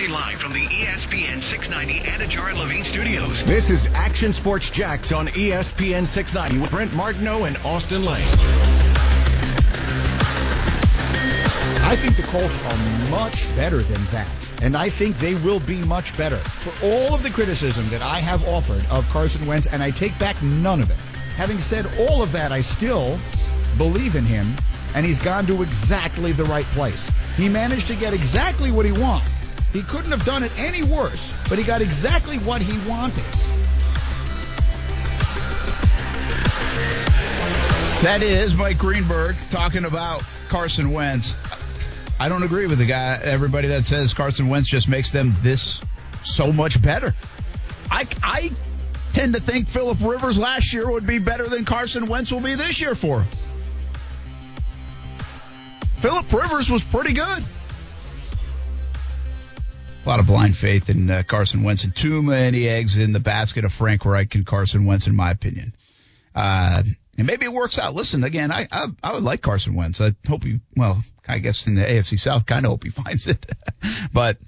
Broadcasting live from the ESPN 690 Anajar and Levine studios. This is Action Sports Jax on ESPN 690 with Brent Martineau and Austin Lane. I think the Colts are much better than that. And I think they will be much better. For all of the criticism that I have offered of Carson Wentz, and I take back none of it. Having said all of that, I still believe in him, and he's gone to exactly the right place. He managed to get exactly what he wanted. He couldn't have done it any worse, but he got exactly what he wanted. That is Mike Greenberg talking about Carson Wentz. I don't agree with the guy, everybody that says Carson Wentz just makes them this so much better. I, I tend to think Philip Rivers last year would be better than Carson Wentz will be this year for him. Philip Rivers was pretty good. A lot of blind faith in uh, Carson Wentz and too many eggs in the basket of Frank Reich and Carson Wentz, in my opinion. Uh, and maybe it works out. Listen, again, I, I I would like Carson Wentz. I hope he, well, I guess in the AFC South, kind of hope he finds it, but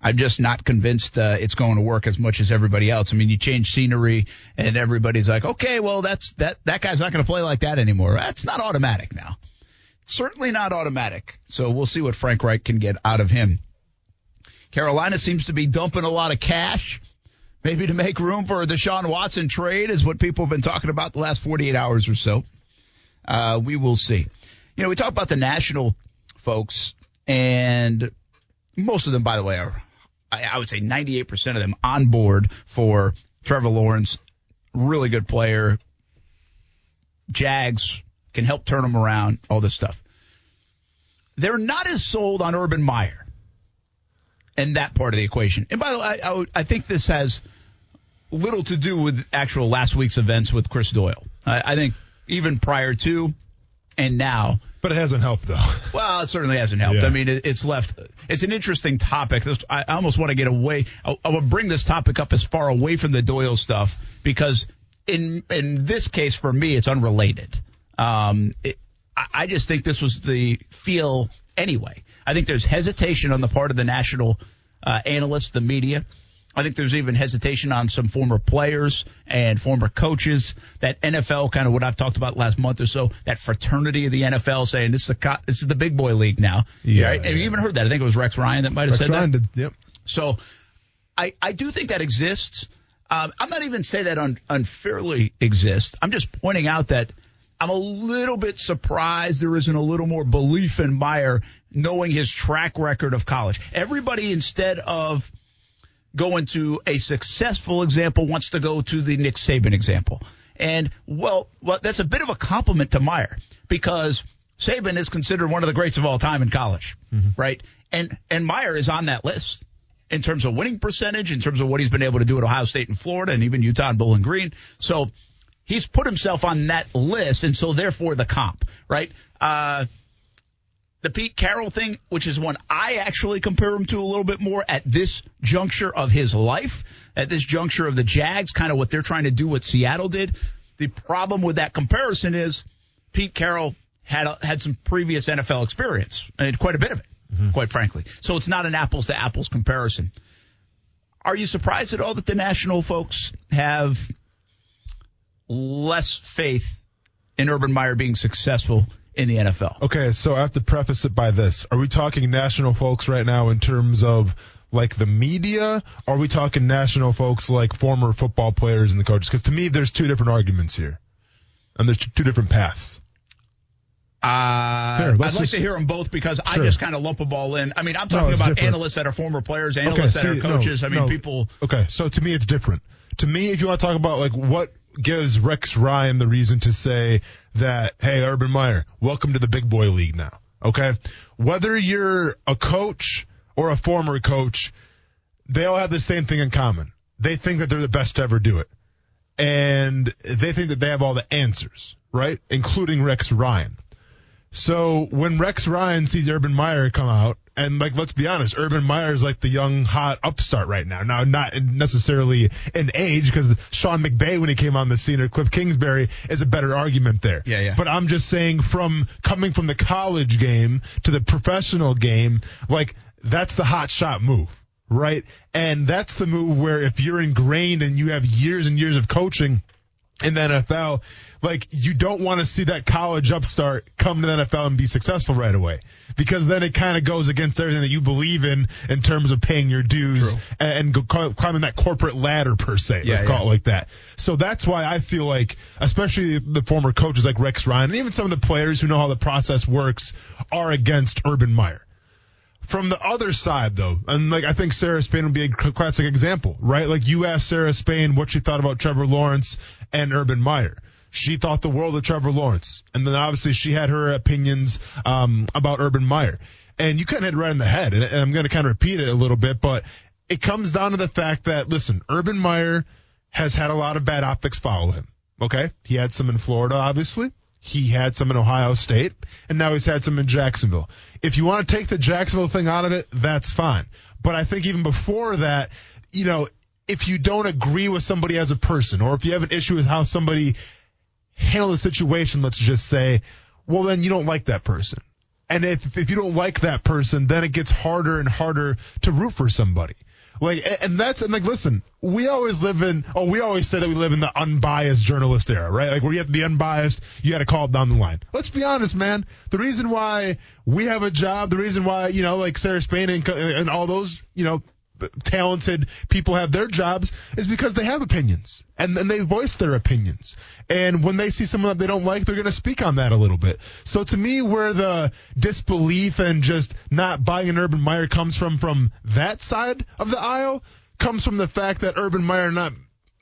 I'm just not convinced uh, it's going to work as much as everybody else. I mean, you change scenery, and everybody's like, okay, well, that's that that guy's not going to play like that anymore. That's not automatic now. Certainly not automatic. So we'll see what Frank Reich can get out of him. Carolina seems to be dumping a lot of cash. Maybe to make room for the Deshaun Watson trade is what people have been talking about the last 48 hours or so. Uh, we will see. You know, we talk about the national folks, and most of them, by the way, are, I, I would say 98% of them on board for Trevor Lawrence. Really good player. Jags can help turn them around, all this stuff. They're not as sold on Urban Meyer and that part of the equation. And by the way, I, I, would- I think this has little to do with actual last week's events with Chris Doyle. I, I think even prior to and now, But it hasn't helped though. well, it certainly hasn't helped. Yeah. I mean, it, it's left. It's an interesting topic. This, I I almost want to get away. I, I would bring this topic up as far away from the Doyle stuff because in in this case, for me, it's unrelated. Um, it, I, I just think this was the feel anyway. I think there's hesitation on the part of the national uh, analysts, the media. I think there's even hesitation on some former players and former coaches. That NFL kind of what I've talked about last month or so. That fraternity of the NFL saying this is the co- this is the big boy league now. Yeah, right? And you even heard that. I think it was Rex Ryan that might have Rex said Ryan that. did- yep. So I, I do think that exists. Um, I'm not even saying that un, unfairly exists. I'm just pointing out that I'm a little bit surprised there isn't a little more belief in Meyer knowing his track record of college. Everybody instead of going to a successful example wants to go to the Nick Saban example. And well, well, that's a bit of a compliment to Meyer because Saban is considered one of the greats of all time in college, mm-hmm. right? And and Meyer is on that list in terms of winning percentage, in terms of what he's been able to do at Ohio State and Florida, and even Utah and Bowling Green. So he's put himself on that list, and so therefore the comp, right? Uh, the Pete Carroll thing, which is one I actually compare him to a little bit more at this juncture of his life, at this juncture of the Jags, kind of what they're trying to do, what Seattle did. The problem with that comparison is Pete Carroll had a, had some previous NFL experience, and quite a bit of it, quite frankly. So it's not an apples to apples comparison. Are you surprised at all that the national folks have less faith in Urban Meyer being successful in the NFL? Okay, so I have to preface it by this. Are we talking national folks right now in terms of like the media? Or are we talking national folks like former football players and the coaches? Because to me, there's two different arguments here. And there's two different paths. Uh, Here, I'd like just- to hear them both because I just kind of lump them all in. I mean, I'm talking it's about different. analysts that are former players, analysts that see, are coaches. no, I mean, no. people. Okay, so to me, it's different. To me, if you want to talk about like what gives Rex Ryan the reason to say that, hey, Urban Meyer, welcome to the big boy league now. Okay, whether you're a coach or a former coach, they all have the same thing in common. They think that they're the best to ever do it, and they think that they have all the answers, right? Including Rex Ryan. So when Rex Ryan sees Urban Meyer come out, and like let's be honest, Urban Meyer is like the young hot upstart right now. Now not necessarily in age because Sean McVay when he came on the scene or Kliff Kingsbury is a better argument there. Yeah, yeah. But I'm just saying from coming from the college game to the professional game, like that's the hot shot move. right? And that's the move where if you're ingrained and you have years and years of coaching in the NFL, like you don't want to see that college upstart come to the NFL and be successful right away because then it kind of goes against everything that you believe in in terms of paying your dues True. and, and go, climbing that corporate ladder per se. Yeah, let's call it like that. So that's why I feel like, especially the former coaches like Rex Ryan and even some of the players who know how the process works are against Urban Meyer. From the other side, though, and like I think Sarah Spain would be a classic example, right? Like you asked Sarah Spain what she thought about Trevor Lawrence and Urban Meyer. She thought the world of Trevor Lawrence, and then obviously she had her opinions um, about Urban Meyer. And you kind of hit it right in the head, and, and I'm going to kind of repeat it a little bit, but it comes down to the fact that listen, Urban Meyer has had a lot of bad optics follow him. Okay, he had some in Florida, obviously. He had some in Ohio State, and now he's had some in Jacksonville. If you want to take the Jacksonville thing out of it, that's fine. But I think even before that, you know, if you don't agree with somebody as a person, or if you have an issue with how somebody handled the situation, let's just say, well, then you don't like that person. And if, if you don't like that person, then it gets harder and harder to root for somebody. Like, and that's, and like, listen, we always live in, oh, we always say that we live in the unbiased journalist era, right? Like, where you have to be unbiased, you got to call it down the line. Let's be honest, man. The reason why we have a job, the reason why, you know, like Sarah Spain and, and all those, you know, talented people have their jobs is because they have opinions and then they voice their opinions. And when they see someone that they don't like, they're going to speak on that a little bit. So to me, where the disbelief and just not buying an Urban Meyer comes from, from that side of the aisle, comes from the fact that Urban Meyer not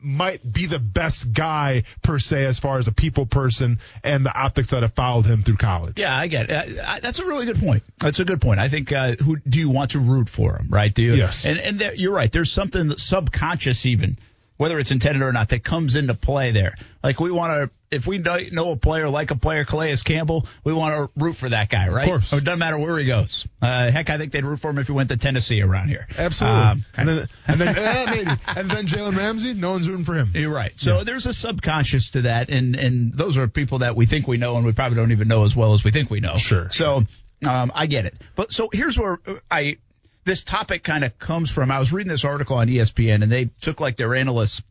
might be the best guy per se as far as a people person and the optics that have followed him through college. Yeah, I get it. Uh, I, that's a really good point. That's a good point. I think uh, who do you want to root for him, right? Do you? Yes. And and there, you're right. There's something subconscious even, whether it's intended or not, that comes into play there. Like we want to, if we know know a player like a player, Calais Campbell, we want to root for that guy, right? Of course. It doesn't matter where he goes. Uh, heck, I think they'd root for him if he went to Tennessee around here. Absolutely. Um, and then, and then, eh, maybe. And then Jalen Ramsey, no one's rooting for him. You're right. So there's a subconscious to that, and and those are people that we think we know, and we probably don't even know as well as we think we know. Sure. So um, I get it. But so here's where I this topic kind of comes from. I was reading this article on ESPN, and they took like their analysts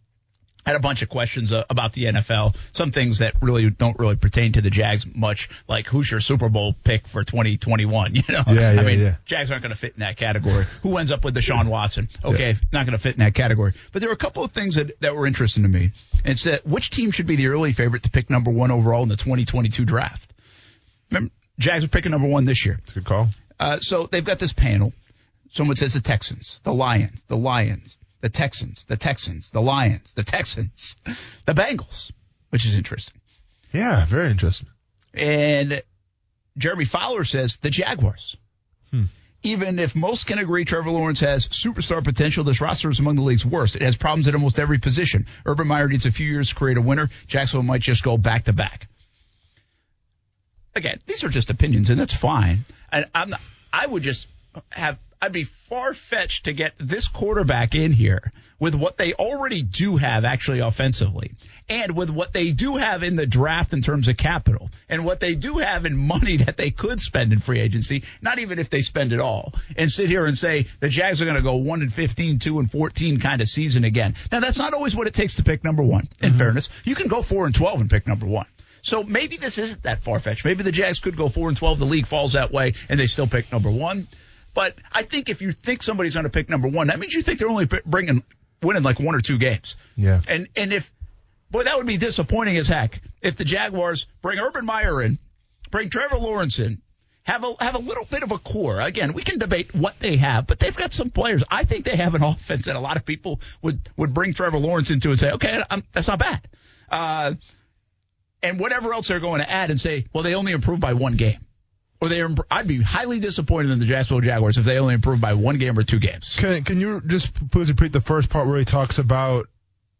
had a bunch of questions uh, about the NFL, some things that really don't really pertain to the Jags much, like who's your Super Bowl pick for 2021? You know, Yeah, yeah, I mean, yeah. Jags aren't going to fit in that category. Who ends up with Deshaun Watson? Okay, not going to fit in that category. But there were a couple of things that, that were interesting to me. It's that which team should be the early favorite to pick number one overall in the 2022 draft? Remember, Jags are picking number one this year. It's a good call. Uh, so they've got this panel. Someone says the Texans, the Lions, the Lions, the Texans, the Texans, the Lions, the Texans, the Bengals, which is interesting. Yeah, very interesting. And Jeremy Fowler says the Jaguars. Hmm. Even if most can agree Trevor Lawrence has superstar potential, this roster is among the league's worst. It has problems at almost every position. Urban Meyer needs a few years to create a winner. Jacksonville might just go back to back. Again, these are just opinions, and that's fine. And I'm not, I would just have I'd be far fetched to get this quarterback in here with what they already do have actually offensively, and with what they do have in the draft in terms of capital, and what they do have in money that they could spend in free agency. Not even if they spend it all, and sit here and say the Jags are going to go one and 15, 2 and fourteen kind of season again. Now that's not always what it takes to pick number one. In mm-hmm. fairness, you can go four and twelve and pick number one. So maybe this isn't that far fetched. Maybe the Jags could go four and twelve. The league falls that way, and they still pick number one. But I think if you think somebody's going to pick number one, that means you think they're only bringing winning like one or two games. Yeah. And and if boy, that would be disappointing as heck if the Jaguars bring Urban Meyer in, bring Trevor Lawrence in, have a have a little bit of a core. Again, we can debate what they have, but they've got some players. I think they have an offense that a lot of people would would bring Trevor Lawrence into and say, okay, i that's not bad. Uh, and whatever else they're going to add and say, well, they only improved by one game. Or they, I'd be highly disappointed in the Jacksonville Jaguars if they only improved by one game or two games. Can can you just please repeat the first part where he talks about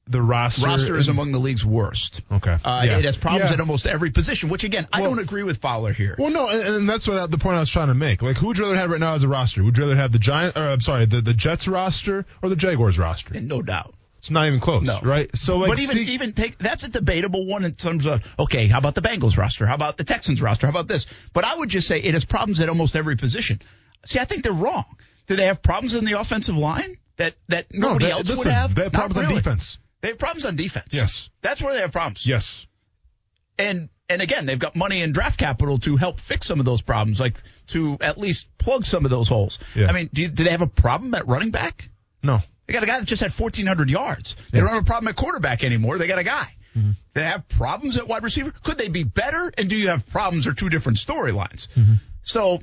the roster? Roster is among the league's worst. Okay. Uh, Yeah. It has problems Yeah. at almost every position, which again, I don't agree with Fowler here. Well, no, and, and that's what I, the point I was trying to make. Like, who would you rather have right now as a roster? Would you rather have the Giant, or I'm sorry, the, the Jets roster or the Jaguars roster? And no doubt. It's not even close, No. right? So, like, but even see- even take that's a debatable one in terms of okay, how about the Bengals roster? How about the Texans roster? How about this? But I would just say it has problems at almost every position. See, I think they're wrong. Do they have problems in the offensive line that that No, nobody they, else listen, would have? they have problems on defense. They have problems on defense. Yes. That's where they have problems. Yes. And and again, they've got money and draft capital to help fix some of those problems, like to at least plug some of those holes. Yeah. I mean, do, do they have a problem at running back? No. They got a guy that just had 1,400 yards. They don't have a problem at quarterback anymore. They got a guy. Mm-hmm. They have problems at wide receiver. Could they be better? And do you have problems or two different storylines? Mm-hmm. So,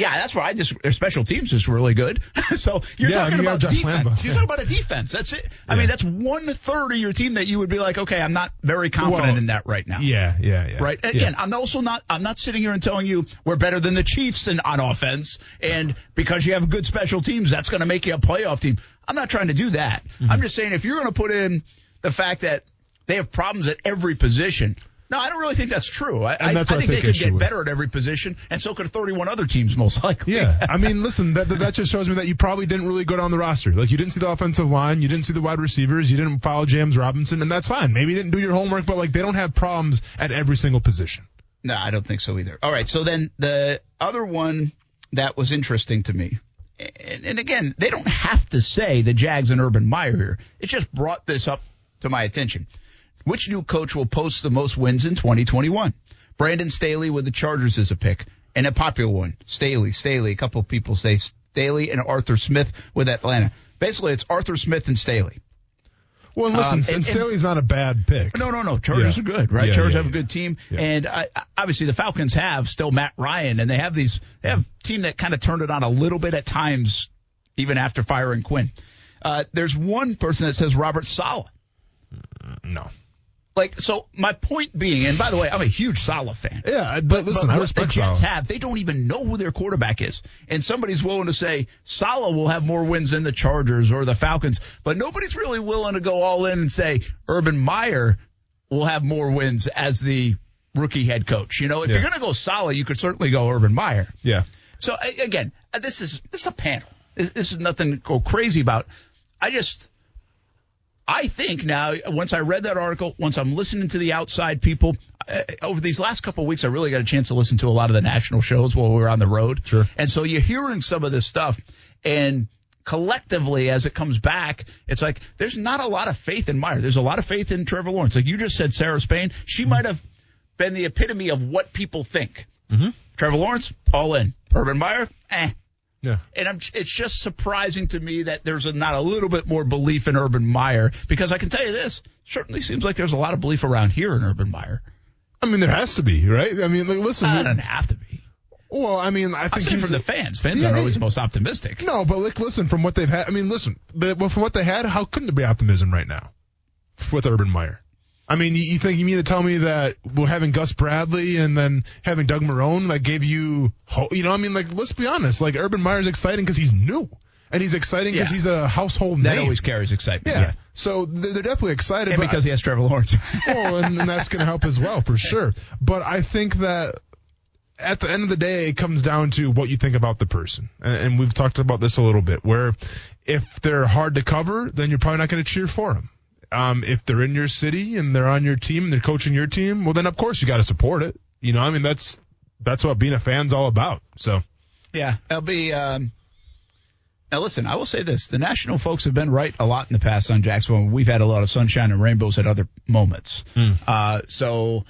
yeah, that's why I just their special teams is really good. so you're Yeah, talking about defense. Lambo. You're talking about a defense. That's it. I Yeah. mean, that's one third of your team that you would be like, okay, I'm not very confident Well, in that right now. Yeah, yeah, yeah. Right. Yeah. Again, I'm also not. I'm not sitting here and telling you we're better than the Chiefs in, on offense, and because you have good special teams, that's going to make you a playoff team. I'm not trying to do that. Mm-hmm. I'm just saying if you're going to put in the fact that they have problems at every position. No, I don't really think that's true. I, that's I what I think, they could get better at every position, and so could 31 other teams most likely. Yeah, I mean, listen, that that just shows me that you probably didn't really go down the roster. Like you didn't see the offensive line, you didn't see the wide receivers, you didn't follow James Robinson, and that's fine. Maybe you didn't do your homework, but like they don't have problems at every single position. No, I don't think so either. All right, so then the other one that was interesting to me, and again, they don't have to say the Jags and Urban Meyer here. It just brought this up to my attention. Which new coach will post the most wins in 2021? Brandon Staley with the Chargers is a pick, and a popular one. Staley, Staley. A couple of people say Staley and Arthur Smith with Atlanta. Basically, it's Arthur Smith and Staley. Well, listen, Um, and, and- Staley's not a bad pick. No, no, no. Chargers Yeah. are good, right? Yeah, Chargers yeah, have a good team, and uh, obviously the Falcons have still Matt Ryan, and they have these they have a team that kind of turned it on a little bit at times, even after firing Quinn. Uh, there's one person that says Robert Saleh. No. Like so, my point being, and by the way, I'm a huge Saleh fan. Yeah, but listen, but I what the Jets Saleh. have, they don't even know who their quarterback is. And somebody's willing to say Saleh will have more wins than the Chargers or the Falcons, but nobody's really willing to go all in and say Urban Meyer will have more wins as the rookie head coach. You know, if Yeah. you're going to go Saleh, you could certainly go Urban Meyer. Yeah. So again, uh, this is this is a panel. This, this is nothing to go crazy about. I just, I think now, once I read that article, once I'm listening to the outside people, uh, over these last couple of weeks, I really got a chance to listen to a lot of the national shows while we were on the road. Sure. And so you're hearing some of this stuff, and collectively, as it comes back, it's like there's not a lot of faith in Meyer. There's a lot of faith in Trevor Lawrence. Like you just said, Sarah Spain, she might have been the epitome of what people think. Mm-hmm. Trevor Lawrence, all in. Urban Meyer, eh. Yeah. And I'm, it's just surprising to me that there's a, not a little bit more belief in Urban Meyer because I can tell you this certainly seems like there's a lot of belief around here in Urban Meyer. I mean, there has to be, right? I mean, like, listen. I don't have to be. well, I mean, I think from the fans. Fans Yeah, aren't always the most optimistic. No, but like, listen, from what they've had, I mean, listen, the, well, from what they had, how couldn't there be optimism right now with Urban Meyer? I mean, you, you think you mean to tell me that we're having Gus Bradley and then having Doug Marrone that gave you, hope? you know, I mean, like, let's be honest, like Urban Meyer's exciting because he's new and he's exciting because Yeah. he's a household That name. always carries excitement. yeah. Yeah. So they're, they're definitely excited, And because he has Trevor Lawrence. well, and, and that's going to help as well for sure. But I think that at the end of the day, it comes down to what you think about the person, and, and we've talked about this a little bit. Where if they're hard to cover, then you're probably not going to cheer for them. Um, if they're in your city and they're on your team and they're coaching your team, well, then of course you got to support it. You know, I mean that's that's what being a fan's all about. So Yeah, it'll be. Um, now, listen, I will say this: the national folks have been right a lot in the past on Jacksonville. We've had a lot of sunshine and rainbows at other moments. Uh, so,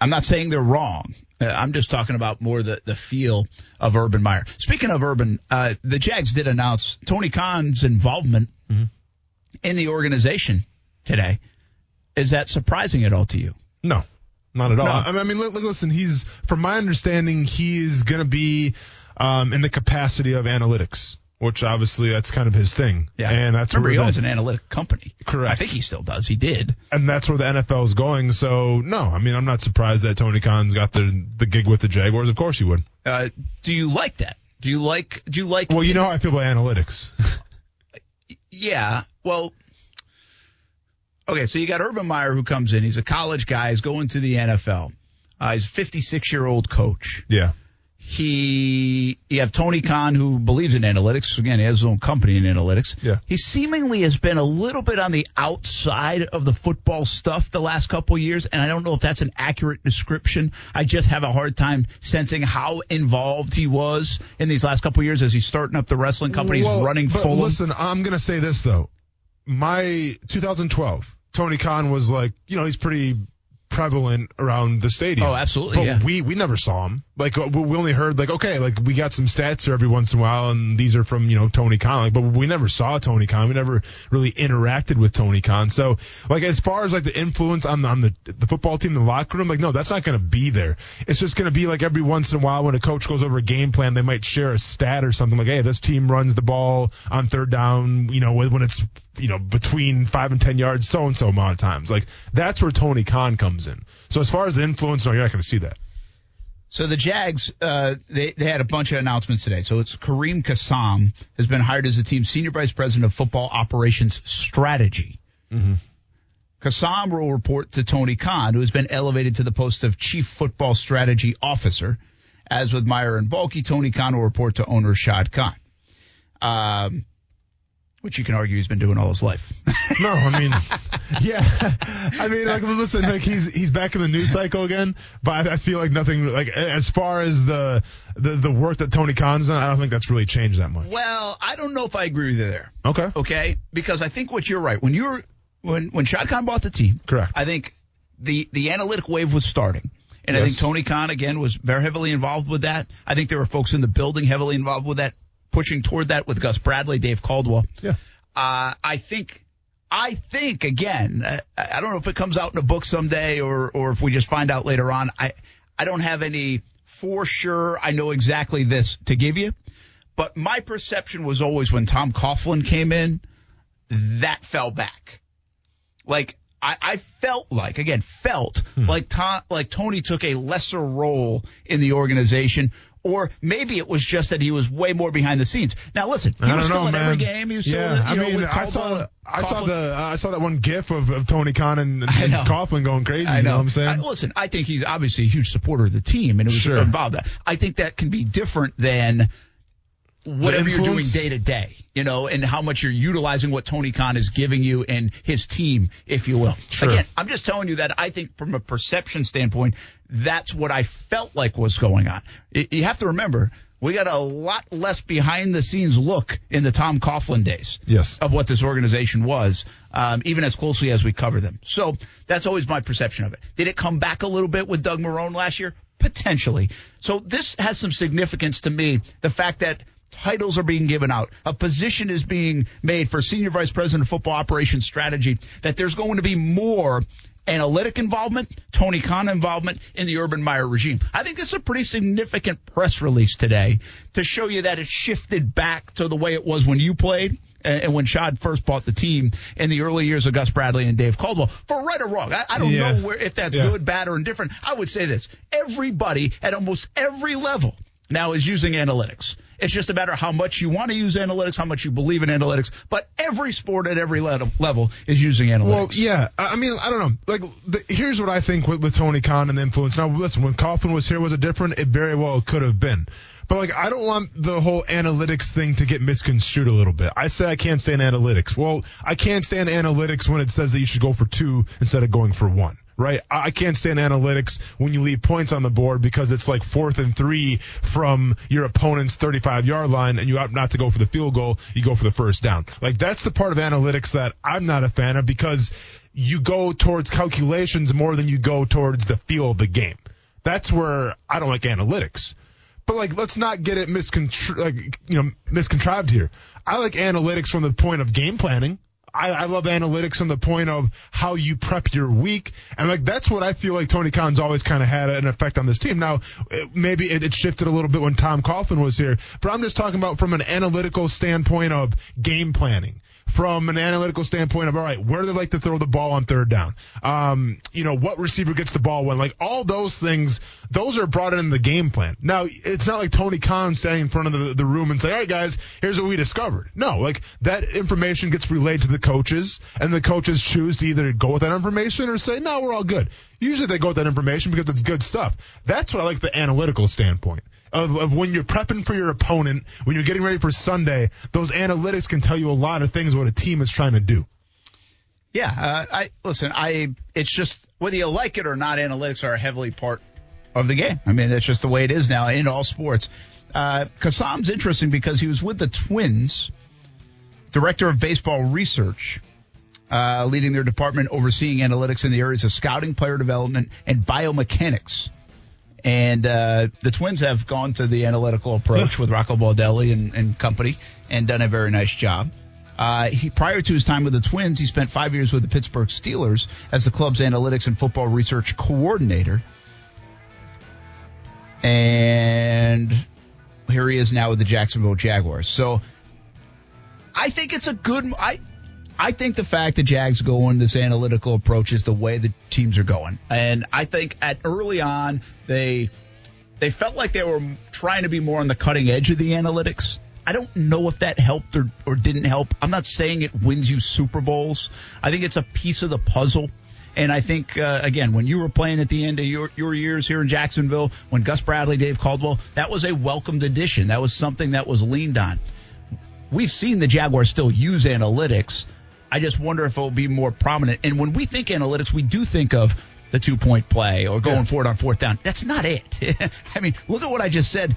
I'm not saying they're wrong. Uh, I'm just talking about more the, the feel of Urban Meyer. Speaking of Urban, uh, the Jags did announce Tony Khan's involvement in the organization today. Is that surprising at all to you? no, not at all. No. I mean, I mean, li- li- listen, he's from my understanding, he's going to be um, in the capacity of analytics. Which obviously that's kind of his thing, Yeah, and that's remember where he the- owns an analytic company. Correct. I think he still does. He did. and that's where the NFL is going. So no, I mean I'm not surprised that Tony Khan's got the the gig with the Jaguars. Of course he would. Uh, do you like that? Do you like? Do you like? Well, you know how I feel about analytics. Yeah. Well. Okay, so you got Urban Meyer who comes in. He's a college guy. He's going to the NFL. Uh, he's a 56 year old coach. yeah, he you have Tony Khan who believes in analytics. Again, he has his own company in analytics. Yeah. He seemingly has been a little bit on the outside of the football stuff the last couple years, and I don't know if that's an accurate description. I just have a hard time sensing how involved he was in these last couple years as he's starting up the wrestling company, he's running full Listen, I'm gonna say this though. My 2012, Tony Khan was like, you know, he's pretty prevalent around the stadium. Oh, absolutely, But yeah. we we never saw him. Like uh, we only heard like, okay, like we got some stats here every once in a while, and these are from you know Tony Khan. Like, but we never saw Tony Khan. We never really interacted with Tony Khan. So like as far as like the influence on the, on the the football team, the locker room, like no, that's not gonna be there. It's just gonna be like every once in a while when a coach goes over a game plan, they might share a stat or something like, hey, this team runs the ball on third down, you know, when when it's you know between five and ten yards, so and so amount of times. Like that's where Tony Khan comes in. So as far as the influence, no, you're not gonna see that. So the Jags, uh, they, they had a bunch of announcements today. So it's Kareem Kassam has been hired as the team's senior vice president of football operations strategy. Kassam will report to Tony Khan, who has been elevated to the post of chief football strategy officer. As with Meyer and Baalke, Tony Khan will report to owner Shad Khan. Um, which you can argue he's been doing all his life. No, I mean, yeah, I mean, like, listen, like he's he's back in the news cycle again, but I, I feel like nothing, like as far as the the the work that Tony Khan's done, I don't think that's really changed that much. well, I don't know if I agree with you there. Okay, okay? Because I think what you're right. When you're when when Shad Khan bought the team, Correct. I think the the analytic wave was starting. And I think Tony Khan again was very heavily involved with that. I think there were folks in the building heavily involved with that, pushing toward that with Gus Bradley, Dave Caldwell. yeah, Uh, I think, I think again, I I don't know if it comes out in a book someday or, or if we just find out later on. I, I don't have any for sure. I know exactly this to give you, but my perception was always when Tom Coughlin came in, that fell back. Like I, I felt like again felt like Tom, like Tony took a lesser role in the organization. Or maybe it was just that he was way more behind the scenes. Now listen, he I was still know, in man. every game. He was still, yeah, you know, I mean, with I saw I saw the I saw that one GIF of, of Tony Khan and, and Coughlin going crazy. I You know. know what I'm saying? I- listen, I think he's obviously a huge supporter of the team and it was Sure. involved. that. I think that can be different than whatever you're doing day to day, you know, and how much you're utilizing what Tony Khan is giving you and his team, if you will. Sure. Again, I'm just telling you that I think from a perception standpoint, that's what I felt like was going on. You have to remember, we got a lot less behind the scenes look in the Tom Coughlin days Yes. of what this organization was, um, even as closely as we cover them. So that's always my perception of it. Did it come back a little bit with Doug Marrone last year? Potentially. So this has some significance to me. The fact that titles are being given out, a position is being made for senior vice president of football operations strategy, that there's going to be more analytic involvement, Tony Khan involvement in the Urban Meyer regime. I think this is a pretty significant press release today to show you that it shifted back to the way it was when you played and, and when Shad first bought the team in the early years of Gus Bradley and Dave Caldwell. For right or wrong, I, I don't Yeah. know where if that's Yeah. good, bad, or indifferent. I would say this: everybody at almost every level now is using analytics. It's just a matter of how much you want to use analytics, how much you believe in analytics. But every sport at every level is using analytics. Well, yeah. I mean, I don't know. Like, the, here's what I think with, with Tony Khan and the influence. Now, listen, when Coughlin was here, was it different? It very well could have been. But like, I don't want the whole analytics thing to get misconstrued a little bit. I say I can't stand analytics. Well, I can't stand analytics when it says that you should go for two instead of going for one. Right? I can't stand analytics when you leave points on the board because it's like fourth and three from your opponent's 35 yard line and you opt not to go for the field goal, you go for the first down. Like that's the part of analytics that I'm not a fan of because you go towards calculations more than you go towards the feel of the game. That's where I don't like analytics. But like, let's not get it miscontri- like, you know, miscontrived here. I like analytics from the point of game planning. I, I love analytics from the point of how you prep your week. And like, that's what I feel like Tony Khan's always kind of had an effect on this team. Now, it, maybe it, it shifted a little bit when Tom Coughlin was here, but I'm just talking about from an analytical standpoint of game planning from an analytical standpoint of all right, where do they like to throw the ball on third down? Um, you know, what receiver gets the ball when? Like all those things, those are brought in the game plan. Now, it's not like Tony Khan standing in front of the, the room and say, all right, guys, here's what we discovered. No, like that information gets relayed to the coaches, and the coaches choose to either go with that information or say, no, we're all good. Usually they go with that information because it's good stuff. That's what I like the analytical standpoint. Of, of when you're prepping for your opponent, when you're getting ready for Sunday, those analytics can tell you a lot of things what a team is trying to do. Yeah, uh, I listen. I it's just whether you like it or not, analytics are a heavily part of the game. I mean, that's just the way it is now in all sports. Uh, Kassam's interesting because he was with the Twins, director of baseball research, uh, leading their department overseeing analytics in the areas of scouting, player development, and biomechanics. And uh, the Twins have gone to the analytical approach with Rocco Baldelli and, and company and done a very nice job. Uh, he, prior to his time with the Twins, he spent five years with the Pittsburgh Steelers as the club's analytics and football research coordinator. And here he is now with the Jacksonville Jaguars. So I think it's a good. I I think the fact that Jags go in this analytical approach is the way the teams are going, and I think at early on they they felt like they were trying to be more on the cutting edge of the analytics. I don't know if that helped or, or didn't help. I'm not saying it wins you Super Bowls. I think it's a piece of the puzzle. And I think, uh, again, when you were playing at the end of your, your years here in Jacksonville, when Gus Bradley, Dave Caldwell, that was a welcomed addition. That was something that was leaned on. We've seen the Jaguars still use analytics. I just wonder if it will be more prominent. And when we think analytics, we do think of the two point play or going Yeah. forward on fourth down. That's not it. I mean, look at what I just said.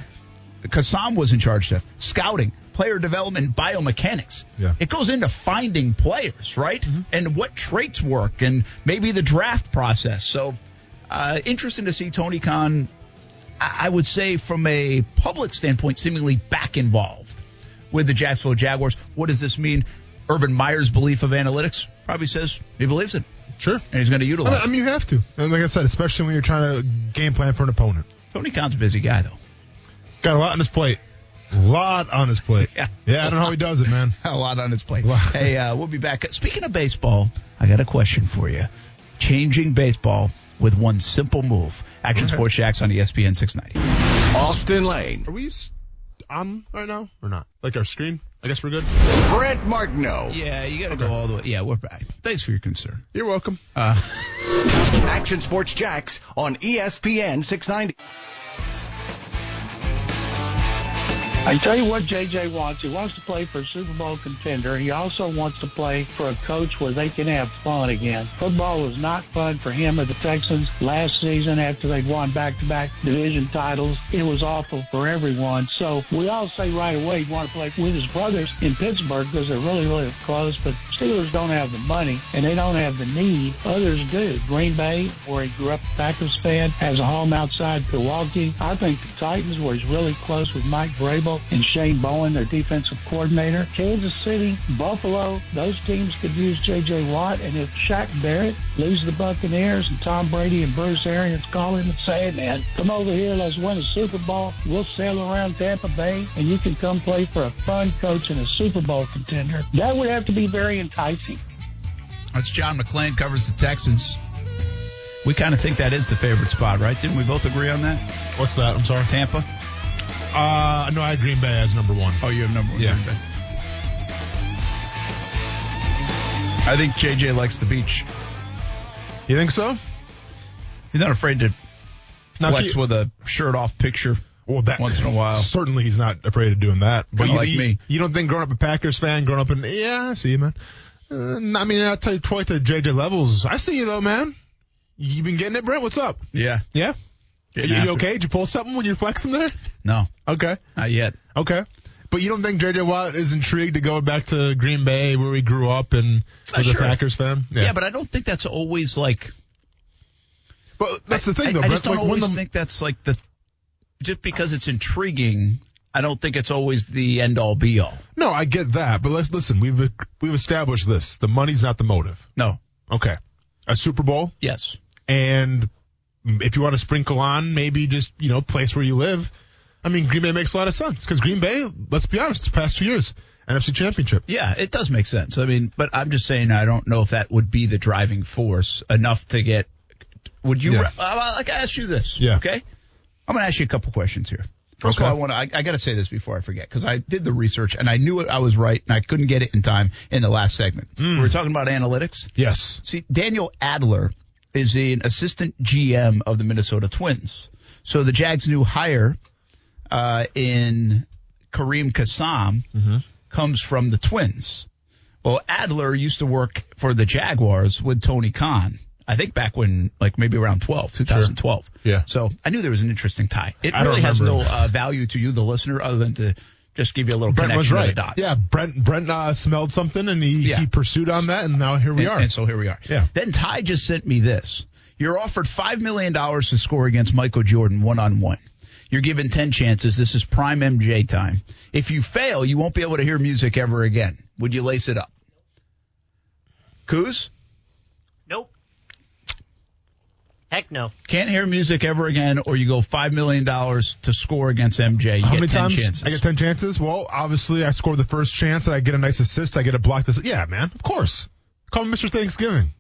Kassam was in charge of scouting, player development, biomechanics. Yeah. It goes into finding players, right? And what traits work and maybe the draft process. So, uh, interesting to see Tony Khan, I I would say from a public standpoint, seemingly back involved with the Jacksonville Jaguars. What does this mean? Urban Meyer's belief of analytics probably says he believes it Sure. and he's going to utilize mean, I mean, you have to. And like I said, especially when you're trying to game plan for an opponent. Tony Khan's a busy guy, though. Got a lot on his plate. A lot on his plate. Yeah. Yeah, I don't know how he does it, man. a lot on his plate. Wow. hey, uh, we'll be back. Speaking of baseball, I got a question for you. Changing baseball with one simple move. Action Okay. Sports Jacks on ESPN 690. Austin Lane, Are we s- on right now or not? Like our screen? I guess we're good. Brent Martineau. Yeah, you got to go all the way. Yeah, we're back. Thanks for your concern. You're welcome. Uh, Action Sports Jax on ESPN 690. I tell you what JJ wants. He wants to play for a Super Bowl contender. He also wants to play for a coach where they can have fun again. Football was not fun for him or the Texans last season after they'd won back-to-back division titles. It was awful for everyone. So we all say right away he'd want to play with his brothers in Pittsburgh because they're really, really close. But Steelers don't have the money and they don't have the need. Others do. Green Bay, where he grew up Packers fan, has a home outside Milwaukee. I think the Titans, where he's really close with Mike Vrabel and Shane Bowen, their defensive coordinator. Kansas City, Buffalo, those teams could use J.J. Watt. And if Shaq Barrett leaves the Buccaneers and Tom Brady and Bruce Arians call him and say, man, come over here, let's win a Super Bowl. We'll sail around Tampa Bay and you can come play for a fun coach and a Super Bowl contender. That would have to be very enticing. that's John McClain covers the Texans. We kind of think that is the favorite spot, right? Didn't we both agree on that? What's that? I'm sorry. Tampa? Uh, no, I had Green Bay as number one. Oh, you have number one. Yeah. Green Bay. I think JJ likes the beach. You think so? He's not afraid to Now, flex he- with a shirt off picture. Well, that Once in a while. Certainly, he's not afraid of doing that. But Kinda you, like you, me. you don't think growing up a Packers fan, growing up in yeah, I see you, man. Uh, I mean, I'll tell you quite to JJ levels. I see you though, man. You've been getting it, Brent? What's up? Yeah. Yeah. Getting you, you okay? Did you pull something when you're flexing there? No, Okay. not yet. Okay. But you don't think JJ Watt is intrigued to go back to Green Bay where he grew up and Uh, was a. Packers fan? Yeah. but I don't think that's always like. But that's I- the thing, though. I Brent. just don't Like, always the- think that's like the. Just because it's intriguing, I don't think it's always the end all be all. no, I get that. But let's listen. We've we've established this. The money's not the motive. No. Okay. A Super Bowl Yes. and if you want to sprinkle on maybe just you know place where you live i mean green bay makes a lot of sense because green bay let's be honest the past two years nfc championship Yeah, it does make sense. I mean, but I'm just saying I don't know if that would be the driving force enough to get. Would you? Yeah. Uh, like I ask you this. Yeah. Okay. I'm going to ask you a couple questions here. First Okay. of all, I want to. I, I got to say this before I forget because I did the research and I knew it, I was right and I couldn't get it in time in the last segment. Hmm. We were talking about analytics. yes See, Daniel Adler is an assistant GM of the Minnesota Twins. So the Jags' new hire uh, in Kareem Kassam comes from the Twins. Well, Adler used to work for the Jaguars with Tony Khan. I think back when, like maybe around 12, 2012. Yeah. So I knew there was an interesting tie. It I really has no uh, value to you, the listener, other than to just give you a little Brent was connection right. to the dots. Yeah, Brent Brent uh, smelled something and he, Yeah. he pursued on that, and now here we and, are. and so here we are. Yeah. Then Ty just sent me this. You're offered $5 million to score against Michael Jordan one on one. You're given 10 chances. This is prime MJ time. If you fail, you won't be able to hear music ever again. Would you lace it up? Coos? Nope. Heck no. Can't hear music ever again, or you go $5 million to score against MJ. You How get many 10 times? chances. I get ten chances. Well, obviously, I score the first chance, and I get a nice assist. I get a block. This, yeah, man, of course. Call me Mr. Thanksgiving.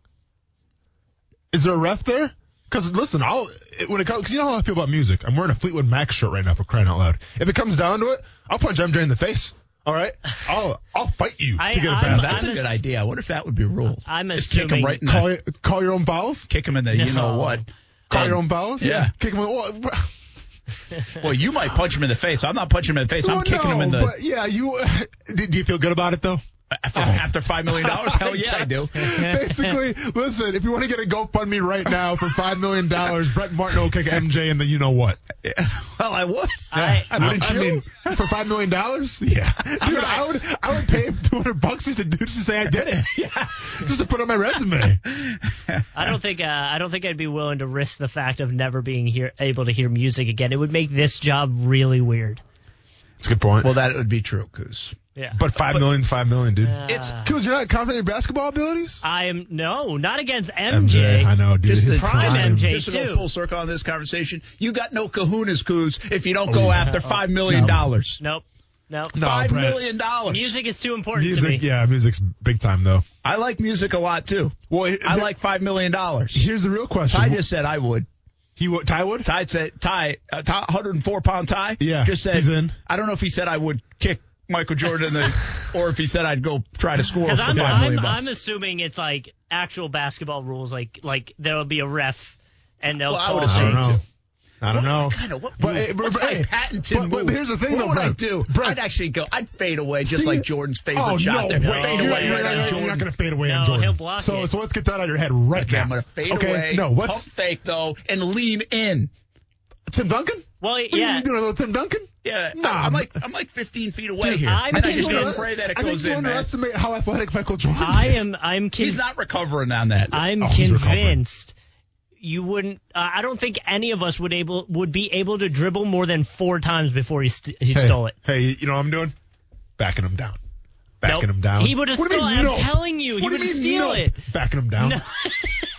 Is there a ref there? Because listen, I'll it, when it comes. Cause you know how I feel about music. I'm wearing a Fleetwood Mac shirt right now for crying out loud. If it comes down to it, I'll punch MJ in the face. All right, I'll I'll fight you I- to get a I'm- basket. That's I'm a good ass- idea. I wonder if that would be ruled. I'm Just kick him assuming- right in the, call call your own fouls. kick him in the, you know No. what? Call And- your um, own fouls. Yeah. kick him. In, well, Well, you might punch him in the face. I'm not punching him in the face. I'm well, kicking no, him in the But yeah, you. Do, do you feel good about it though? After, after five million dollars. Hell yeah, I do. Basically, listen, if you want to get a GoFundMe right now for $5 million, Brett Martin will kick MJ in the you know what. well, I would. I- I, Wouldn't you? mean, for $5 million? Yeah. Dude, I would, I would pay 200 bucks just to, do- just to say I did it. Yeah. Just to put on my resume. I don't think uh, I don't think I'd be willing to risk the fact of never being here, able to hear music again. It would make this job really weird. That's a good point. Well, that would be true, Coos. Yeah. but $5 million's 5 million, dude. It's Because you're not confident in your basketball abilities? I am no, not against MJ. I know, dude. just His to, prime just, prime. MJ just to go full circle on this conversation. You got no kahunas, Coos, if you don't go oh, yeah. after five oh, million dollars. Nope. Nope. No, Five Brett. million dollars. Music is too important to me. Music, yeah, music's big time, though. I like music a lot too. Well, I like five million dollars. Here's the real question. I just said I would. He would, Ty would? Ty said Ty, uh, Ty 104 pound Ty. Yeah, just said he's in. I don't know if he said I would kick Michael Jordan the, or if he said I'd go try to score Because I'm, five million I'm, bucks. I'm assuming it's like actual basketball rules, like like there'll be a ref and they'll Well, I call would I don't know. I don't What- know. What kind of what? But, move? Eh, but- What's but, my hey, patented but- but move? here's the thing, what though, would I do? Brent. I'd actually go. I'd fade away just See- like Jordan's favorite Oh, shot no there. way. Fade You're, away you're, right not- on you're not going to fade away No, on Jordan. he'll block so, it. so let's get that out of your head right Okay, now. I'm gonna fade okay, away. No, pump what's fake though and lean in. Tim Duncan? Well, What are you doing, a little Tim Duncan? Yeah, Nah, I'm like I'm like 15 feet away Dude, here, I'm and I just convinced- gotta pray that it I goes think you in, man. underestimate how athletic Michael Jordan I is. I am. I'm. Con- He's not recovering on that. I'm Oh, convinced you wouldn't. Uh, I don't think any of us would able would be able to dribble more than four times before he st- he Hey, stole it. Hey, you know what I'm doing? Backing him down. Backing Nope. him down. He would've stolen. do you stole- mean, I'm no? telling you, he What do would've mean, steal no? it. Backing him down.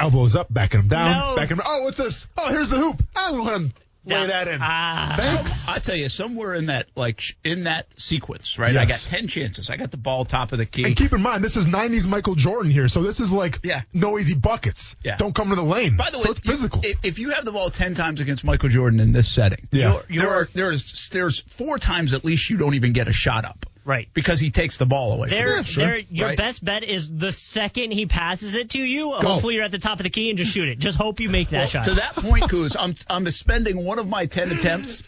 No. Elbows up, backing him down. Backing him. Oh, what's this? Oh, here's the hoop. To lay that in. Ah. Thanks. I tell you, somewhere in that like in that sequence, right? I got 10 chances. I got the ball top of the key. And keep in mind, this is 90s Michael Jordan here, so this is like Yeah. no easy buckets. Yeah. Don't come to the lane. By the way, so it's physical. if, if you have the ball 10 times against Michael Jordan in this setting, Yeah. you're- there are there's there's four times at least you don't even get a shot up. Right. Because he takes the ball away. from There, you. sure. there. Your Right. best bet is the second he passes it to you. Hopefully, you're at the top of the key and just shoot it. Just hope you make that Well, shot. to that point, Kuz, I'm I'm spending one of my 10 attempts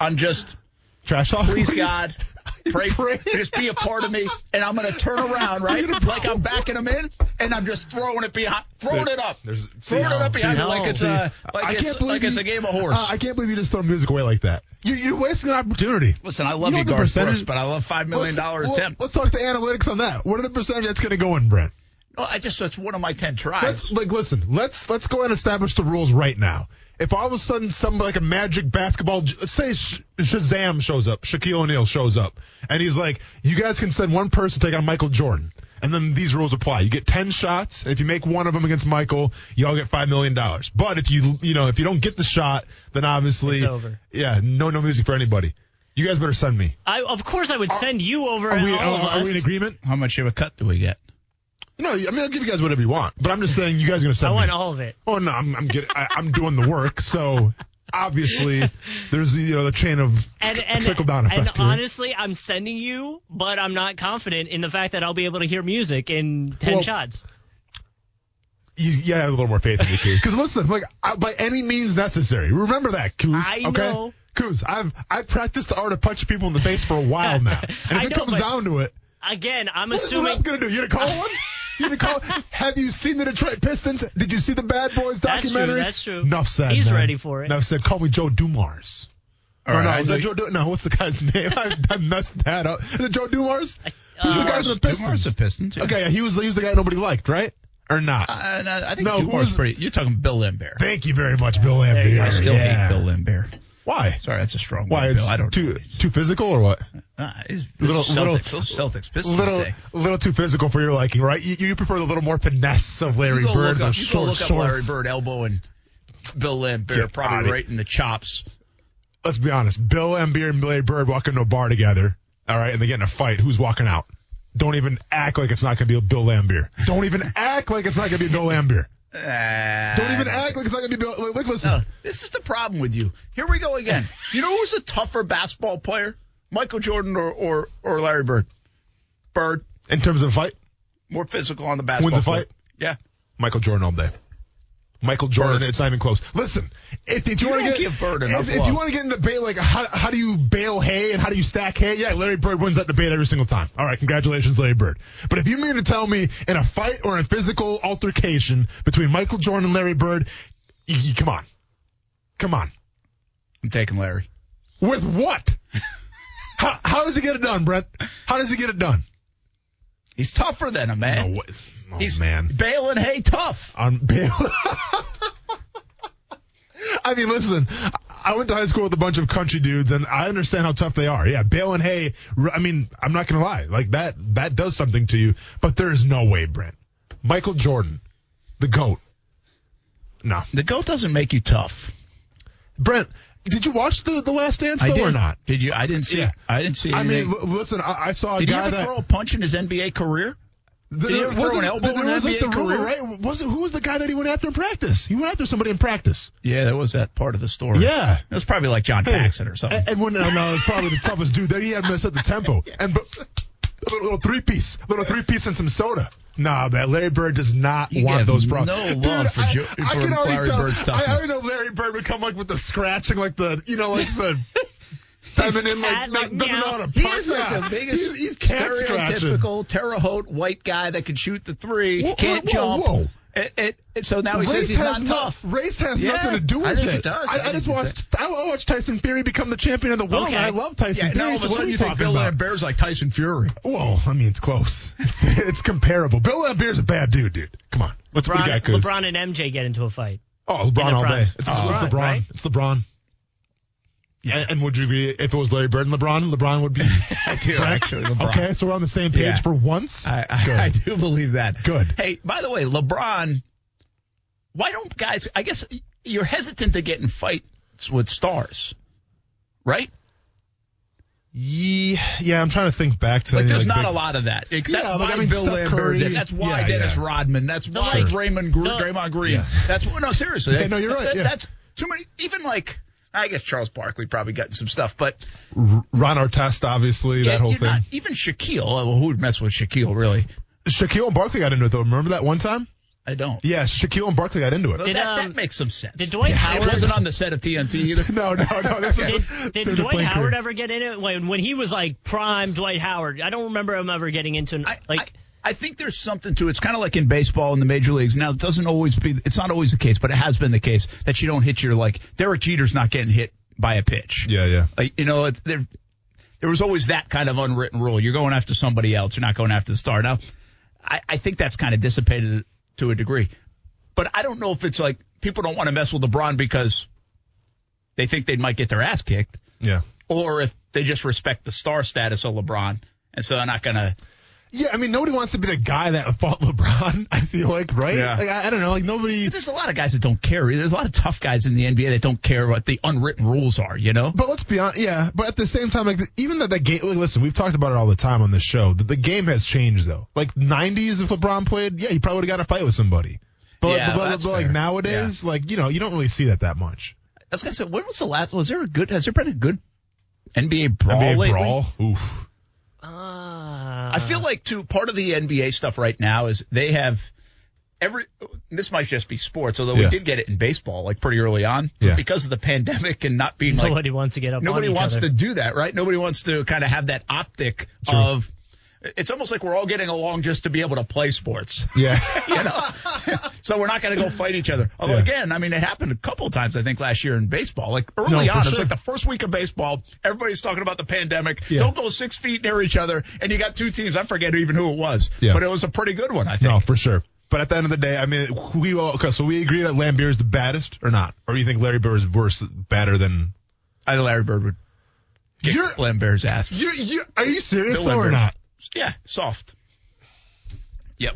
on just Trash talk. please God, pray, Pray. just be a part of me, and I'm going to turn around, right? Like I'm backing them in, and I'm just throwing it behind, throwing There- it up, there's- throwing see, it up see, behind me no. like it's See, a like I it's can't believe like it's a game of horse. Uh, I can't believe you just throw music away like that. You, you're wasting an opportunity. Listen, I love You you, know the Garth Brooks, but I love five million dollar well, attempt. Let's talk the analytics on that. What are the percentage that's going to go in, Brent? No, I just that's one of my ten tries. Let's like listen. Let's let's go and establish the rules right now. If all of a sudden some like a magic basketball, say Sh- Shazam shows up, Shaquille O'Neal shows up, and he's like, "You guys can send one person to take on Michael Jordan." And then these rules apply. You get ten shots. And if you make one of them against Michael, you all get five million dollars. But if you you know if you don't get the shot, then obviously It's over. Yeah, no no music for anybody. You guys better send me. I, of course, I would send you over. Are we, all of are, are we in agreement? How much of a cut do we get? No, I mean I'll give you guys whatever you want. But I'm just saying you guys are gonna I send me. want all of it. Oh no, I'm I'm getting I, I'm doing the work, so obviously there's you know the chain of And and, trickle down effect. and here. honestly, I'm sending you, but I'm not confident in the fact that I'll be able to hear music in ten Well, shots. you, you gotta have a little more faith in me, Because listen, like I, by any means necessary. Remember that, Coos. I okay? know. Kuz, I've I've practiced the art of punching people in the face for a while now, and if I it comes down to it, Again, I'm what's the assuming rep gonna do? You gonna call one? You gonna call? Have you seen the Detroit Pistons? Did you see the Bad Boys documentary? That's true, that's true. Enough said. He's man. ready for it. Enough said. Call me Joe Dumars. All or right, no, I is that Joe? Du- no, what's the guy's name? I, I messed that up. Is it Joe Dumars? Who's the Uh, guy for the Pistons? Dumars Pistons? the Pistons, yeah. Okay, yeah, he was he was the guy nobody liked, right? Or not? Uh, and I think No, no, who pretty. You're talking Bill Lambert. Thank you very much, Bill There you Laimbeer. go. I still yeah. hate Bill Lambert. Why? Sorry, that's a strong Why? word, Bill. I don't too know. too physical or what? Uh, it's Little- Celtics, little- Celtics Pistons little, day. a little too physical for your liking, right? You, you prefer the little more finesse of Larry You Bird, look up, you go look up Larry. Bird elbowing Bill Lambert, Get probably right in the chops. Let's be honest. Bill Laimbeer and Larry Bird walk into a bar together, all right, and they get in a fight. Who's walking out? Don't even act like it's not going to be Bill Laimbeer. Don't even act like it's not going to be Bill Laimbeer. Uh, Don't even act like it's not going to be Bill. Like, listen. No, this is the problem with you. Here we go again. You know who's a tougher basketball player? Michael Jordan or or, or Larry Bird? Bird, In terms of fight, more physical on the basketball. Wins a court. fight? Yeah. Michael Jordan all day. Michael Jordan, Bird. it's not even close. Listen, if, if you, You want to get give Bird if, enough if love. you want to get in the debate like how, how do you bale hay and how do you stack hay? Yeah, Larry Bird wins that debate every single time. All right, congratulations, Larry Bird. But if you mean to tell me in a fight or a physical altercation between Michael Jordan and Larry Bird, come on, come on, I'm taking Larry. with what? how, how does he get it done, Brent? How does he get it done? He's tougher than a man. No. Oh He's man, bailing hay tough. on bail. I mean, listen, I went to high school with a bunch of country dudes, and I understand how tough they are. Yeah, Bale and Hay. I mean, I'm not gonna lie, like that that does something to you. But there is no way, Brent. Michael Jordan, the goat. No, The goat doesn't make you tough. Brent. Did you watch the the Last Dance I though did. or not? Did you? I didn't see. Yeah. I didn't see. I mean, l- listen, I, I saw a did he ever that throw a punch in his NBA career? There, Did he ever throw an elbow in was like the NBA rumor, career? right? Was it, who was the guy that he went after in practice? He went after somebody in practice. Yeah, that was that part of the story. Yeah. it was probably like John Hey, Paxson or something. And, and when no, no, it was probably the toughest dude. There he had messed up the tempo. And but a little, little three piece, little three piece and some soda. Nah, man, Larry Bird does not You want those problems. no Dude, love for I, Jo- I for can Larry tell. Bird's I already know Larry Bird would come like with the scratching, like the you know, like the. feminine, cat, like, like, not, doesn't know how to He punch. is like Yeah. the biggest He's, he's cat scratching. stereotypical Terre Haute white guy that can shoot the three, Whoa, can't whoa, jump. whoa. It, it, it- so now he race says he's has not no- tough. Race has Yeah, nothing to do with I think it. it does. I, I I think just watched. I watched Tyson Fury become the champion of the world, Okay. and I love Tyson Yeah, now all Fury. of a So what sudden are you you think talking Bill about? Lambert's like Tyson Fury. Well, I mean, it's close. It's, it's comparable. Bill Lambert's a bad dude, dude. Come on. Let's put a guy LeBron, Kuz. LeBron and MJ get into a fight. Oh, LeBron In the all day. It's, It's it's LeBron, LeBron. right? It's LeBron. Yeah. And, would you agree if it was Larry Bird and LeBron, LeBron would be? I do, actually, LeBron. Okay, so we're on the same page Yeah. for once. I, I, I do believe that. Good. Hey, by the way, LeBron, why don't guys, I guess you're hesitant to get in fights with stars, right? Yeah, yeah, I'm trying to think back to Like, any, there's like, not big- a lot of that. That's Yeah, like, why I mean, Bill Steph Lambert Curry- did. That's why yeah, Dennis yeah. Rodman. That's why like- Draymond, Gr- No. Draymond Green. That's no, seriously. Yeah, no, you're right, That-. That's too many. Even like, I guess Charles Barkley probably got in some stuff, but R- Ron Artest, obviously, yeah, that whole thing. not, even Shaquille. Well, who would mess with Shaquille, really? Shaquille and Barkley got into it though. Remember that one time? I don't. Yeah, Shaquille and Barkley got into it. Did, that, um, that makes some sense. did Dwight It Howard- wasn't on the set of TNT either. No, no, no. This is Did, did Dwight Howard career. ever get in it when when he was like prime Dwight Howard? I don't remember him ever getting into an, I, like. I, I think there's something to it. It's kind of like in baseball in the major leagues. Now, it doesn't always be, it's not always the case, but it has been the case that you don't hit your, like, Derek Jeter's not getting hit by a pitch. Yeah, yeah. Like, you know, it, there, there was always that kind of unwritten rule. You're going after somebody else. You're not going after the star. Now, I, I think that's kind of dissipated to a degree. But I don't know if it's like people don't want to mess with LeBron because they think they might get their ass kicked Yeah. or if they just respect the star status of LeBron. And so they're not going to. Yeah, I mean, nobody wants to be the guy that fought LeBron. I feel like, right? Yeah. Like, I, I don't know, like nobody. There's a lot of guys that don't care. There's a lot of tough guys in the NBA that don't care what the unwritten rules are, you know? But let's be honest, yeah. But at the same time, like even that the game. Like, listen, we've talked about it all the time on this show. That the game has changed though. Like '90s, if LeBron played, yeah, he probably would have got a fight with somebody. But, Yeah, but, but, but, like nowadays, like you know, you don't really see that that much. I was gonna say, when was the last? Was there a good? Has there been a good NBA brawl NBA lately? brawl, oof. Uh, I feel like too part of the NBA stuff right now is they have every this might just be sports, although Yeah. we did get it in baseball like pretty early on Yeah. because of the pandemic and not being like Nobody wants to get up nobody wants other. to do that, right? Nobody wants to kind of have that optic True. of. It's almost like we're all getting along just to be able to play sports. Yeah. you know, so we're not going to go fight each other. Although Yeah. again, I mean, it happened a couple of times I think last year in baseball. Like early No, on, it was like the first week of baseball. Everybody's talking about the pandemic. Yeah. Don't go six feet near each other, and you got two teams. I forget even who it was, Yeah. but it was a pretty good one. I think. No, for sure. But at the end of the day, I mean, we all, okay, so we agree that Laimbeer is the baddest or not? Or do you think Larry Bird is worse, better than? I think Larry Bird would kick You're- Lambert's ass. You, you, are you serious Bill though or not? Yeah, soft. Yep.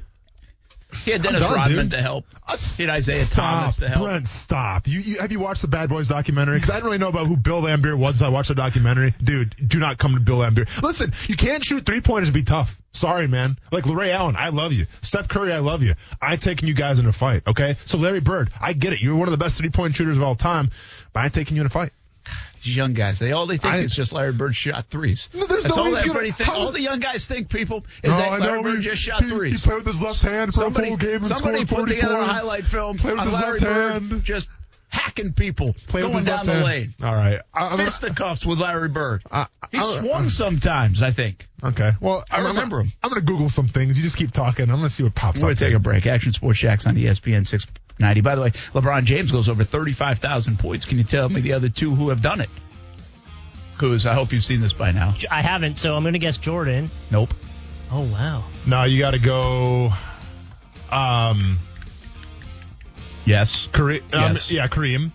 He had Dennis done, Rodman dude. to help. Uh, He had Isiah stop, Thomas to help. Brent, stop. You, you have you watched the Bad Boys documentary? Because I didn't really know about who Bill Laimbeer was until I watched the documentary. Dude, do not come to Bill Laimbeer. Listen, you can't shoot three pointers be tough. Sorry, man. Like Ray Allen, I love you. Steph Curry, I love you. I'm taking you guys in a fight. Okay. So Larry Bird, I get it. You're one of the best three point shooters of all time, but I'm taking you in a fight. These young guys, they all they think I- is just Larry Bird shot threes. No, there's That's no all way everybody gonna- think. All the young guys think, people, is that Larry Bird he- just shot he, threes. He played with his left hand for somebody, a full game and somebody put together points. a highlight film Played with his Larry left Bird hand. just hacking people, Played with going down the hand. lane. All right. I, I'm Fisticuffs with Larry Bird. I- he I- swung sometimes, I think. Okay. Well, I remember I'm, him. I'm going to Google some things. You just keep talking. I'm going to see what pops We're going up. to take a break. Action Sports Jax on ESPN 690. By the way, LeBron James goes over 35,000 points. Can you tell me the other two who have done it? Who's, I hope you've seen this by now. I haven't, so I'm going to guess Jordan. Nope. Oh, wow. No, you got to go. Um, Yes. Kareem. Um, Yes. Yeah, Kareem.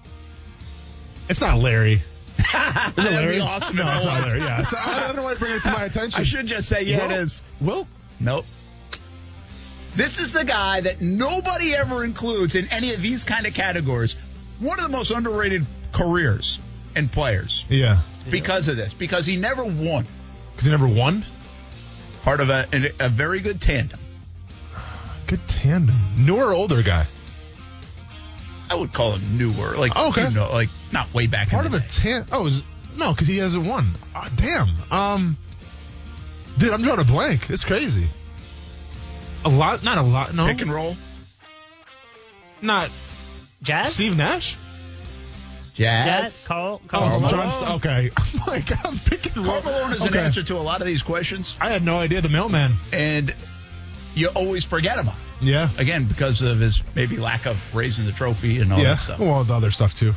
It's not Larry. That'd Larry? be awesome. No, if it's it not. Larry. Yeah. So I don't know why I bring it to my attention. I should just say, yeah, Well- it is. Well, Nope. This is the guy that nobody ever includes in any of these kind of categories. One of the most underrated careers and players yeah. because of this, because he never won. Because he never won. Part of a, a, a very good tandem. Good tandem. Newer older guy. I would call him newer, like Oh, okay. you know, like not way back. Part in of the a day. tan. Oh, is, no, because he hasn't won. Ah, damn. Um, dude, I'm drawing a blank. It's crazy. A lot, not a lot. No, pick and roll. not Jazz? Steve Nash. Jazz. Jazz? Karl? Oh, Karl Malone. Malone? John, okay. I'm like, I'm picking Karl Malone is an answer to a lot of these questions, I had no idea the mailman. and you always forget about. it. Yeah. Again, because of his maybe lack of raising the trophy and all yeah. that stuff, Well, the other stuff too.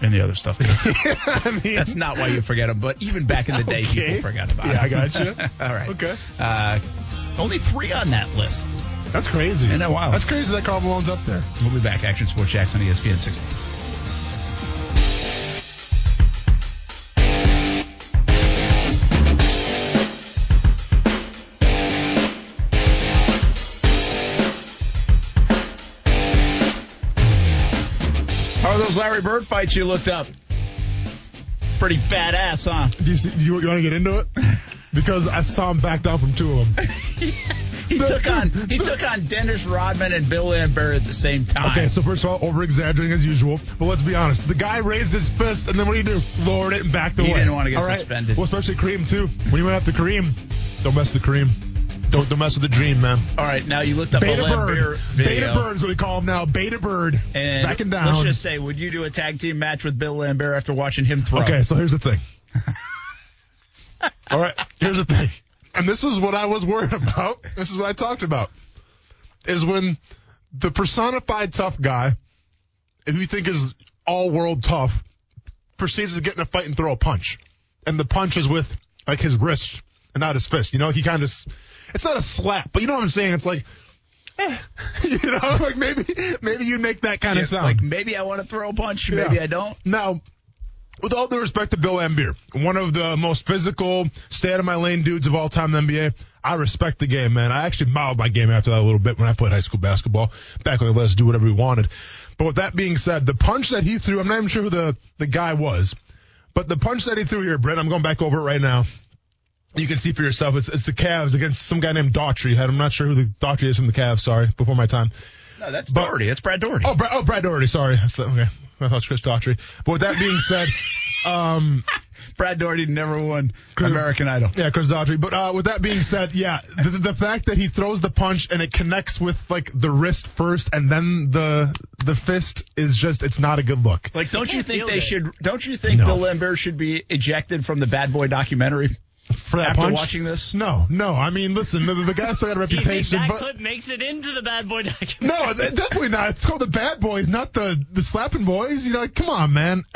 and the other stuff too. I mean, That's not why you forget him, but even back in the day, Okay. people forgot about Yeah, him. I got you. All right. Okay. Uh, only three on that list. That's crazy. Isn't that wild? That's crazy that Karl Malone's up there. We'll be back. Action Sports Jax on E ESPN 60. Larry Bird fights you looked up? Pretty badass, huh? Do you, see, you, you want to get into it? Because I saw him back down from two of them. He took on he took on Dennis Rodman and Bill Lambert at the same time. Okay, so first of all, over exaggerating as usual. But let's be honest. The guy raised his fist, and then what do you do? Lowered it and backed away. He didn't wanna get All right? suspended. Well, especially Kareem, too. When you went after Kareem, don't mess the Kareem. Don't, don't mess with the dream, man. All right, now you looked up Beta a Bird. Beta Bird is what we call him now. Beta Bird. And Back and down. let's just say, would you do a tag team match with Bill Lambert after watching him throw? Okay, so here's the thing. All right, here's the thing. And this is what I was worried about. This is what I talked about. Is when the personified tough guy, if you think is all world tough, proceeds to get in a fight and throw a punch. And the punch is with like his wrist and not his fist. You know, he kind of, it's not a slap, but you know what I'm saying? It's like, eh, you know, like maybe, maybe you make that kind Yeah, of sound. Like maybe I want to throw a punch, maybe Yeah. I don't. Now, with all due respect to Bill Laimbeer, one of the most physical, stay out of my lane dudes of all time in the NBA, I respect the game, man. I actually modeled my game after that a little bit when I played high school basketball, back when they let us do whatever we wanted. But with that being said, the punch that he threw, I'm not even sure who the, the guy was, but the punch that he threw here, Brent, I'm going back over it right now. You can see for yourself. It's, it's the Cavs against some guy named Daughtry. I'm not sure who the Daughtry is from the Cavs. Sorry, before my time. No, that's But- Daugherty. That's Brad Daugherty. Oh, Brad, oh, Brad Daugherty. Sorry. I thought, okay. I thought it was Chris Daughtry. But with that being said, Um, Brad Daugherty never won American Idol. Yeah, Chris Daughtry. But uh, with that being said, yeah, the, the fact that he throws the punch and it connects with like the wrist first and then the the fist is just it's not a good look. Like, don't you think they it. should? Don't you think No. Bill Lambert should be ejected from the Bad Boy documentary For that after punch, watching this? No, no. I mean, listen, the, the guy still got a Do you think reputation, that but clip makes it into the Bad Boy documentary? no, definitely not. It's called the Bad Boys, not the the slapping boys. You know, like, come on, man.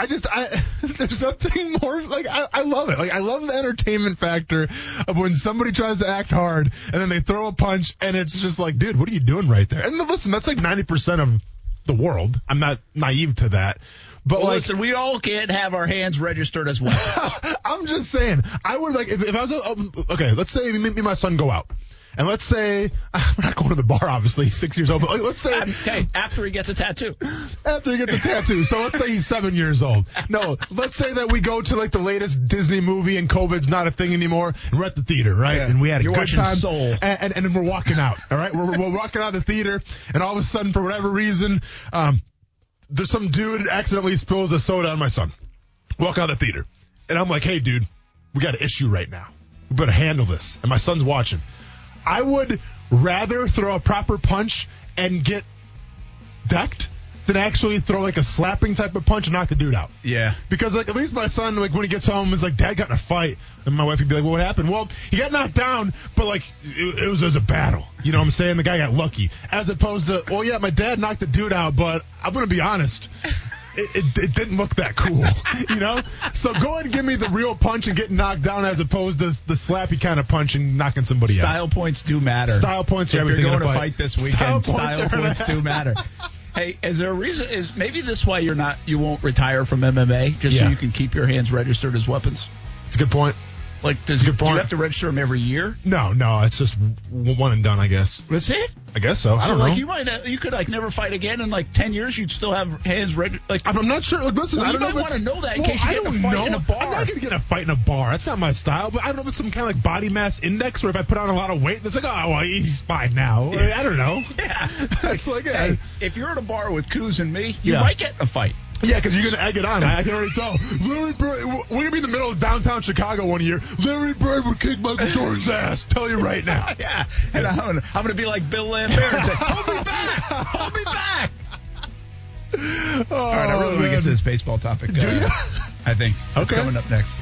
I just, I, there's nothing more, like, I, I love it. Like, I love the entertainment factor of when somebody tries to act hard and then they throw a punch and it's just like, dude, what are you doing right there? And listen, that's like 90% of the world. I'm not naive to that. But Well, like, listen, we all can't have our hands registered as well. I'm just saying, I would like if, if I was um, okay. Let's say me, me and my son go out, and let's say we're not going to the bar. Obviously, six years old. But let's say okay, after he gets a tattoo. after he gets a tattoo. So let's say he's seven years old. No, let's say that we go to like the latest Disney movie and COVID's not a thing anymore, and we're at the theater, right? Yeah. And we had a You're good time. Soul. And, and, and then we're walking out, all right? We're, we're walking out of the theater, and all of a sudden, for whatever reason, um, there's some dude accidentally spills a soda on my son. Walk out of the theater. And I'm like, hey, dude, we got an issue right now. We better handle this. And my son's watching. I would rather throw a proper punch and get decked than actually throw like a slapping type of punch and knock the dude out. Yeah. Because like at least my son, like when he gets home, is like, Dad got in a fight, and my wife would be like, well, What happened? Well, he got knocked down, but like it, it was as a battle. You know what I'm saying? The guy got lucky, as opposed to, well, yeah, my dad knocked the dude out, but I'm gonna be honest. It, it, it didn't look that cool, you know. So go ahead and give me the real punch and get knocked down, as opposed to the slappy kind of punch and knocking somebody out. Style points do matter. Style points are if everything you're going to fight. fight this Style weekend, points style are- points do matter. Hey, is there a reason? Is maybe this why you're not? You won't retire from MMA just so you can keep your hands registered as weapons. It's a good point. Like, does Good do you have to register him every year? No, no, it's just one and done, I guess. That's it. I guess so. I So don't like know. you might you could like never fight again in like ten years. You'd still have hands ready. Like I'm not sure. Like, listen, Well, I don't know. might if it's- wanna know that in well, case you I get in a don't fight know. in a bar. I'm not going to get in a fight in a bar. That's not my style. But I don't know if it's some kind of like body mass index where if I put on a lot of weight, that's like, oh, well, he's fine now. I don't know. yeah. It's like, Hey, uh, if you're at a bar with Coos and me, you Yeah. might get in a fight. Yeah, because you're going to egg it on. I, I can already tell. Larry Bird, we're going to be in the middle of downtown Chicago one year. Larry Bird would kick Michael Jordan's ass. Tell you right now. Yeah, and I'm gonna, I'm gonna be like Bill Lambert and say, "Hold me back, hold me back." Oh, All right, I really want to get to this baseball topic. Do uh, ya? I think. That's Okay. coming up next.